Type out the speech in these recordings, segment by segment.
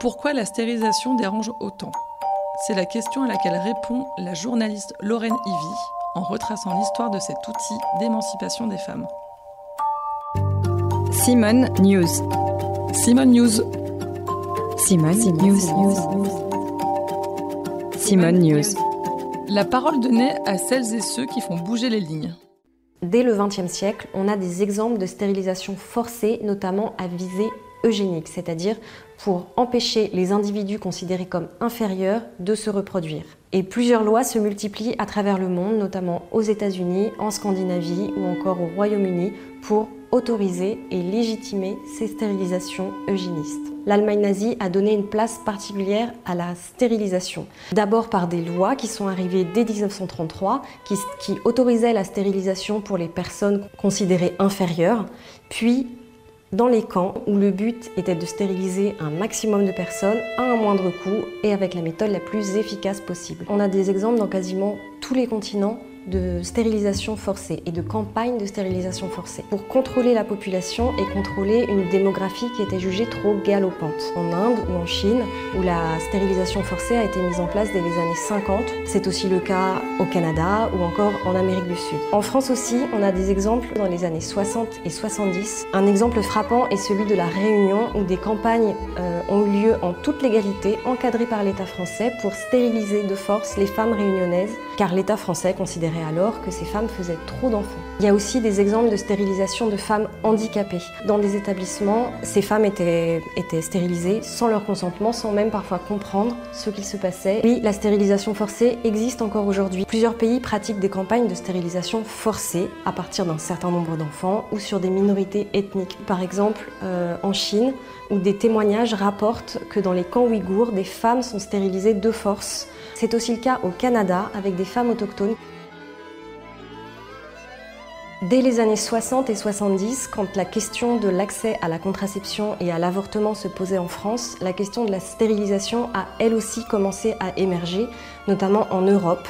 Pourquoi la stérilisation dérange autant? C'est la question à laquelle répond la journaliste Lorraine Ivy en retraçant l'histoire de cet outil d'émancipation des femmes. Simone News. Simone News. Simone, News. Simone News. La parole donnée à celles et ceux qui font bouger les lignes. Dès le XXe siècle, on a des exemples de stérilisation forcée, notamment à visée eugénique, c'est-à-dire pour empêcher les individus considérés comme inférieurs de se reproduire. Et plusieurs lois se multiplient à travers le monde, notamment aux États-Unis, en Scandinavie ou encore au Royaume-Uni, pour autoriser et légitimer ces stérilisations eugénistes. L'Allemagne nazie a donné une place particulière à la stérilisation. D'abord par des lois qui sont arrivées dès 1933, qui, qui autorisaient la stérilisation pour les personnes considérées inférieures, puis dans les camps où le but était de stériliser un maximum de personnes à un moindre coût et avec la méthode la plus efficace possible. On a des exemples dans quasiment tous les continents de stérilisation forcée et de campagne de stérilisation forcée pour contrôler la population et contrôler une démographie qui était jugée trop galopante. En Inde ou en Chine, où la stérilisation forcée a été mise en place dès les années 50, c'est aussi le cas au Canada ou encore en Amérique du Sud. En France aussi, on a des exemples dans les années 60 et 70. Un exemple frappant est celui de la Réunion où des campagnes euh, ont eu lieu en toute légalité, encadrées par l'État français pour stériliser de force les femmes réunionnaises, car l'État français considère alors que ces femmes faisaient trop d'enfants. Il y a aussi des exemples de stérilisation de femmes handicapées. Dans des établissements, ces femmes étaient, étaient stérilisées sans leur consentement, sans même parfois comprendre ce qu'il se passait. Oui, la stérilisation forcée existe encore aujourd'hui. Plusieurs pays pratiquent des campagnes de stérilisation forcée à partir d'un certain nombre d'enfants ou sur des minorités ethniques. Par exemple, euh, en Chine, où des témoignages rapportent que dans les camps ouïghours, des femmes sont stérilisées de force. C'est aussi le cas au Canada avec des femmes autochtones. Dès les années 60 et 70, quand la question de l'accès à la contraception et à l'avortement se posait en France, la question de la stérilisation a elle aussi commencé à émerger, notamment en Europe.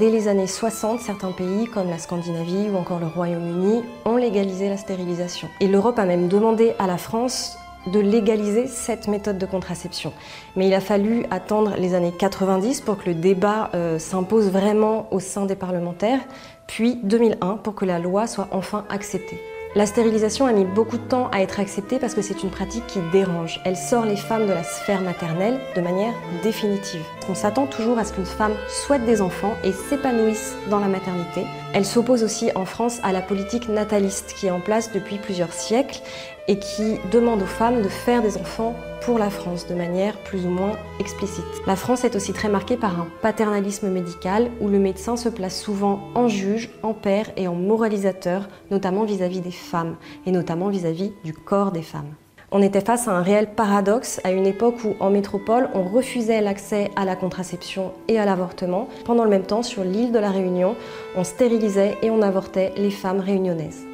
Dès les années 60, certains pays comme la Scandinavie ou encore le Royaume-Uni ont légalisé la stérilisation. Et l'Europe a même demandé à la France de légaliser cette méthode de contraception. Mais il a fallu attendre les années 90 pour que le débat euh, s'impose vraiment au sein des parlementaires, puis 2001 pour que la loi soit enfin acceptée. La stérilisation a mis beaucoup de temps à être acceptée parce que c'est une pratique qui dérange. Elle sort les femmes de la sphère maternelle de manière définitive. On s'attend toujours à ce qu'une femme souhaite des enfants et s'épanouisse dans la maternité. Elle s'oppose aussi en France à la politique nataliste qui est en place depuis plusieurs siècles et qui demande aux femmes de faire des enfants pour la France de manière plus ou moins explicite. La France est aussi très marquée par un paternalisme médical où le médecin se place souvent en juge, en père et en moralisateur, notamment vis-à-vis des femmes et notamment vis-à-vis du corps des femmes. On était face à un réel paradoxe à une époque où, en métropole, on refusait l'accès à la contraception et à l'avortement. Pendant le même temps, sur l'île de la Réunion, on stérilisait et on avortait les femmes réunionnaises.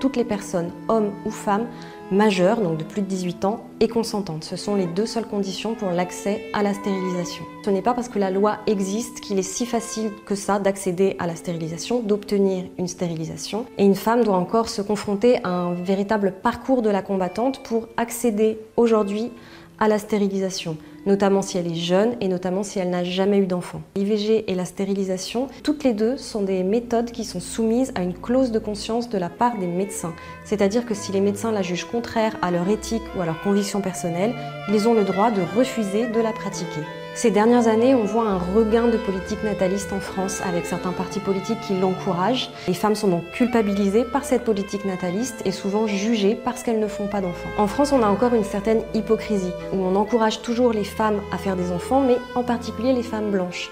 Toutes les personnes, hommes ou femmes, majeure, donc de plus de 18 ans, et consentante. Ce sont les deux seules conditions pour l'accès à la stérilisation. Ce n'est pas parce que la loi existe qu'il est si facile que ça d'accéder à la stérilisation, d'obtenir une stérilisation. Et une femme doit encore se confronter à un véritable parcours de la combattante pour accéder aujourd'hui à la stérilisation notamment si elle est jeune et notamment si elle n'a jamais eu d'enfant. L'IVG et la stérilisation, toutes les deux sont des méthodes qui sont soumises à une clause de conscience de la part des médecins. C'est-à-dire que si les médecins la jugent contraire à leur éthique ou à leurs convictions personnelles, ils ont le droit de refuser de la pratiquer. Ces dernières années, on voit un regain de politique nataliste en France avec certains partis politiques qui l'encouragent. Les femmes sont donc culpabilisées par cette politique nataliste et souvent jugées parce qu'elles ne font pas d'enfants. En France, on a encore une certaine hypocrisie où on encourage toujours les femmes à faire des enfants, mais en particulier les femmes blanches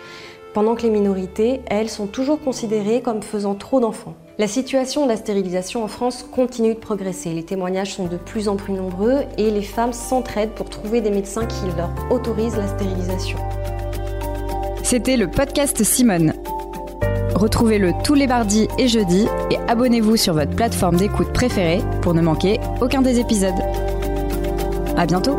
pendant que les minorités, elles, sont toujours considérées comme faisant trop d'enfants. La situation de la stérilisation en France continue de progresser. Les témoignages sont de plus en plus nombreux et les femmes s'entraident pour trouver des médecins qui leur autorisent la stérilisation. C'était le podcast Simone. Retrouvez-le tous les mardis et jeudis et abonnez-vous sur votre plateforme d'écoute préférée pour ne manquer aucun des épisodes. À bientôt!